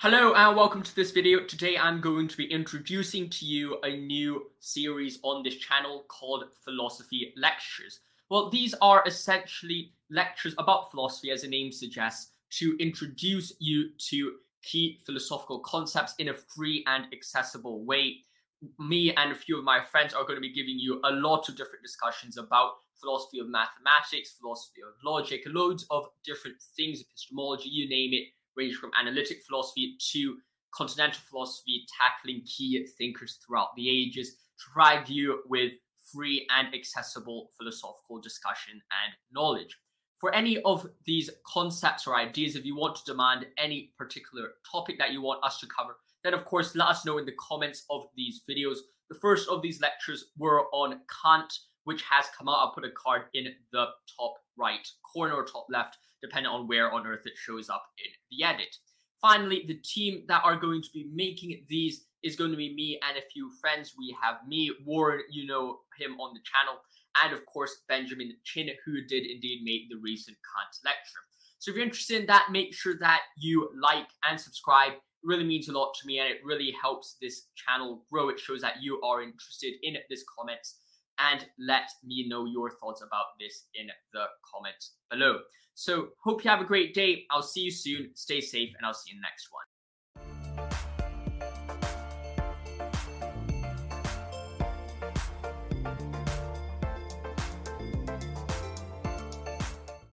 Hello and welcome to this video. Today I'm going to be introducing to you a new series on this channel called Philosophy Lectures. Well, these are essentially lectures about philosophy, as the name suggests, to introduce you to key philosophical concepts in a free and accessible way. Me and a few of my friends are going to be giving you a lot of different discussions about philosophy of mathematics, philosophy of logic, loads of different things, epistemology, you name it range from analytic philosophy to continental philosophy, tackling key thinkers throughout the ages to provide you with free and accessible philosophical discussion and knowledge. For any of these concepts or ideas, if you want to demand any particular topic that you want us to cover, then of course let us know in the comments of these videos. The first of these lectures were on Kant, which has come out. I'll put a card in the top right corner or top left depending on where on earth it shows up in the edit. Finally, the team that are going to be making these is going to be me and a few friends. We have me, Warren, you know him on the channel, and of course Benjamin Chin, who did indeed make the recent Kant lecture. So if you're interested in that, make sure that you like and subscribe. It really means a lot to me and it really helps this channel grow. It shows that you are interested in this comments and let me know your thoughts about this in the comments below. So, hope you have a great day. I'll see you soon. Stay safe, and I'll see you in the next one.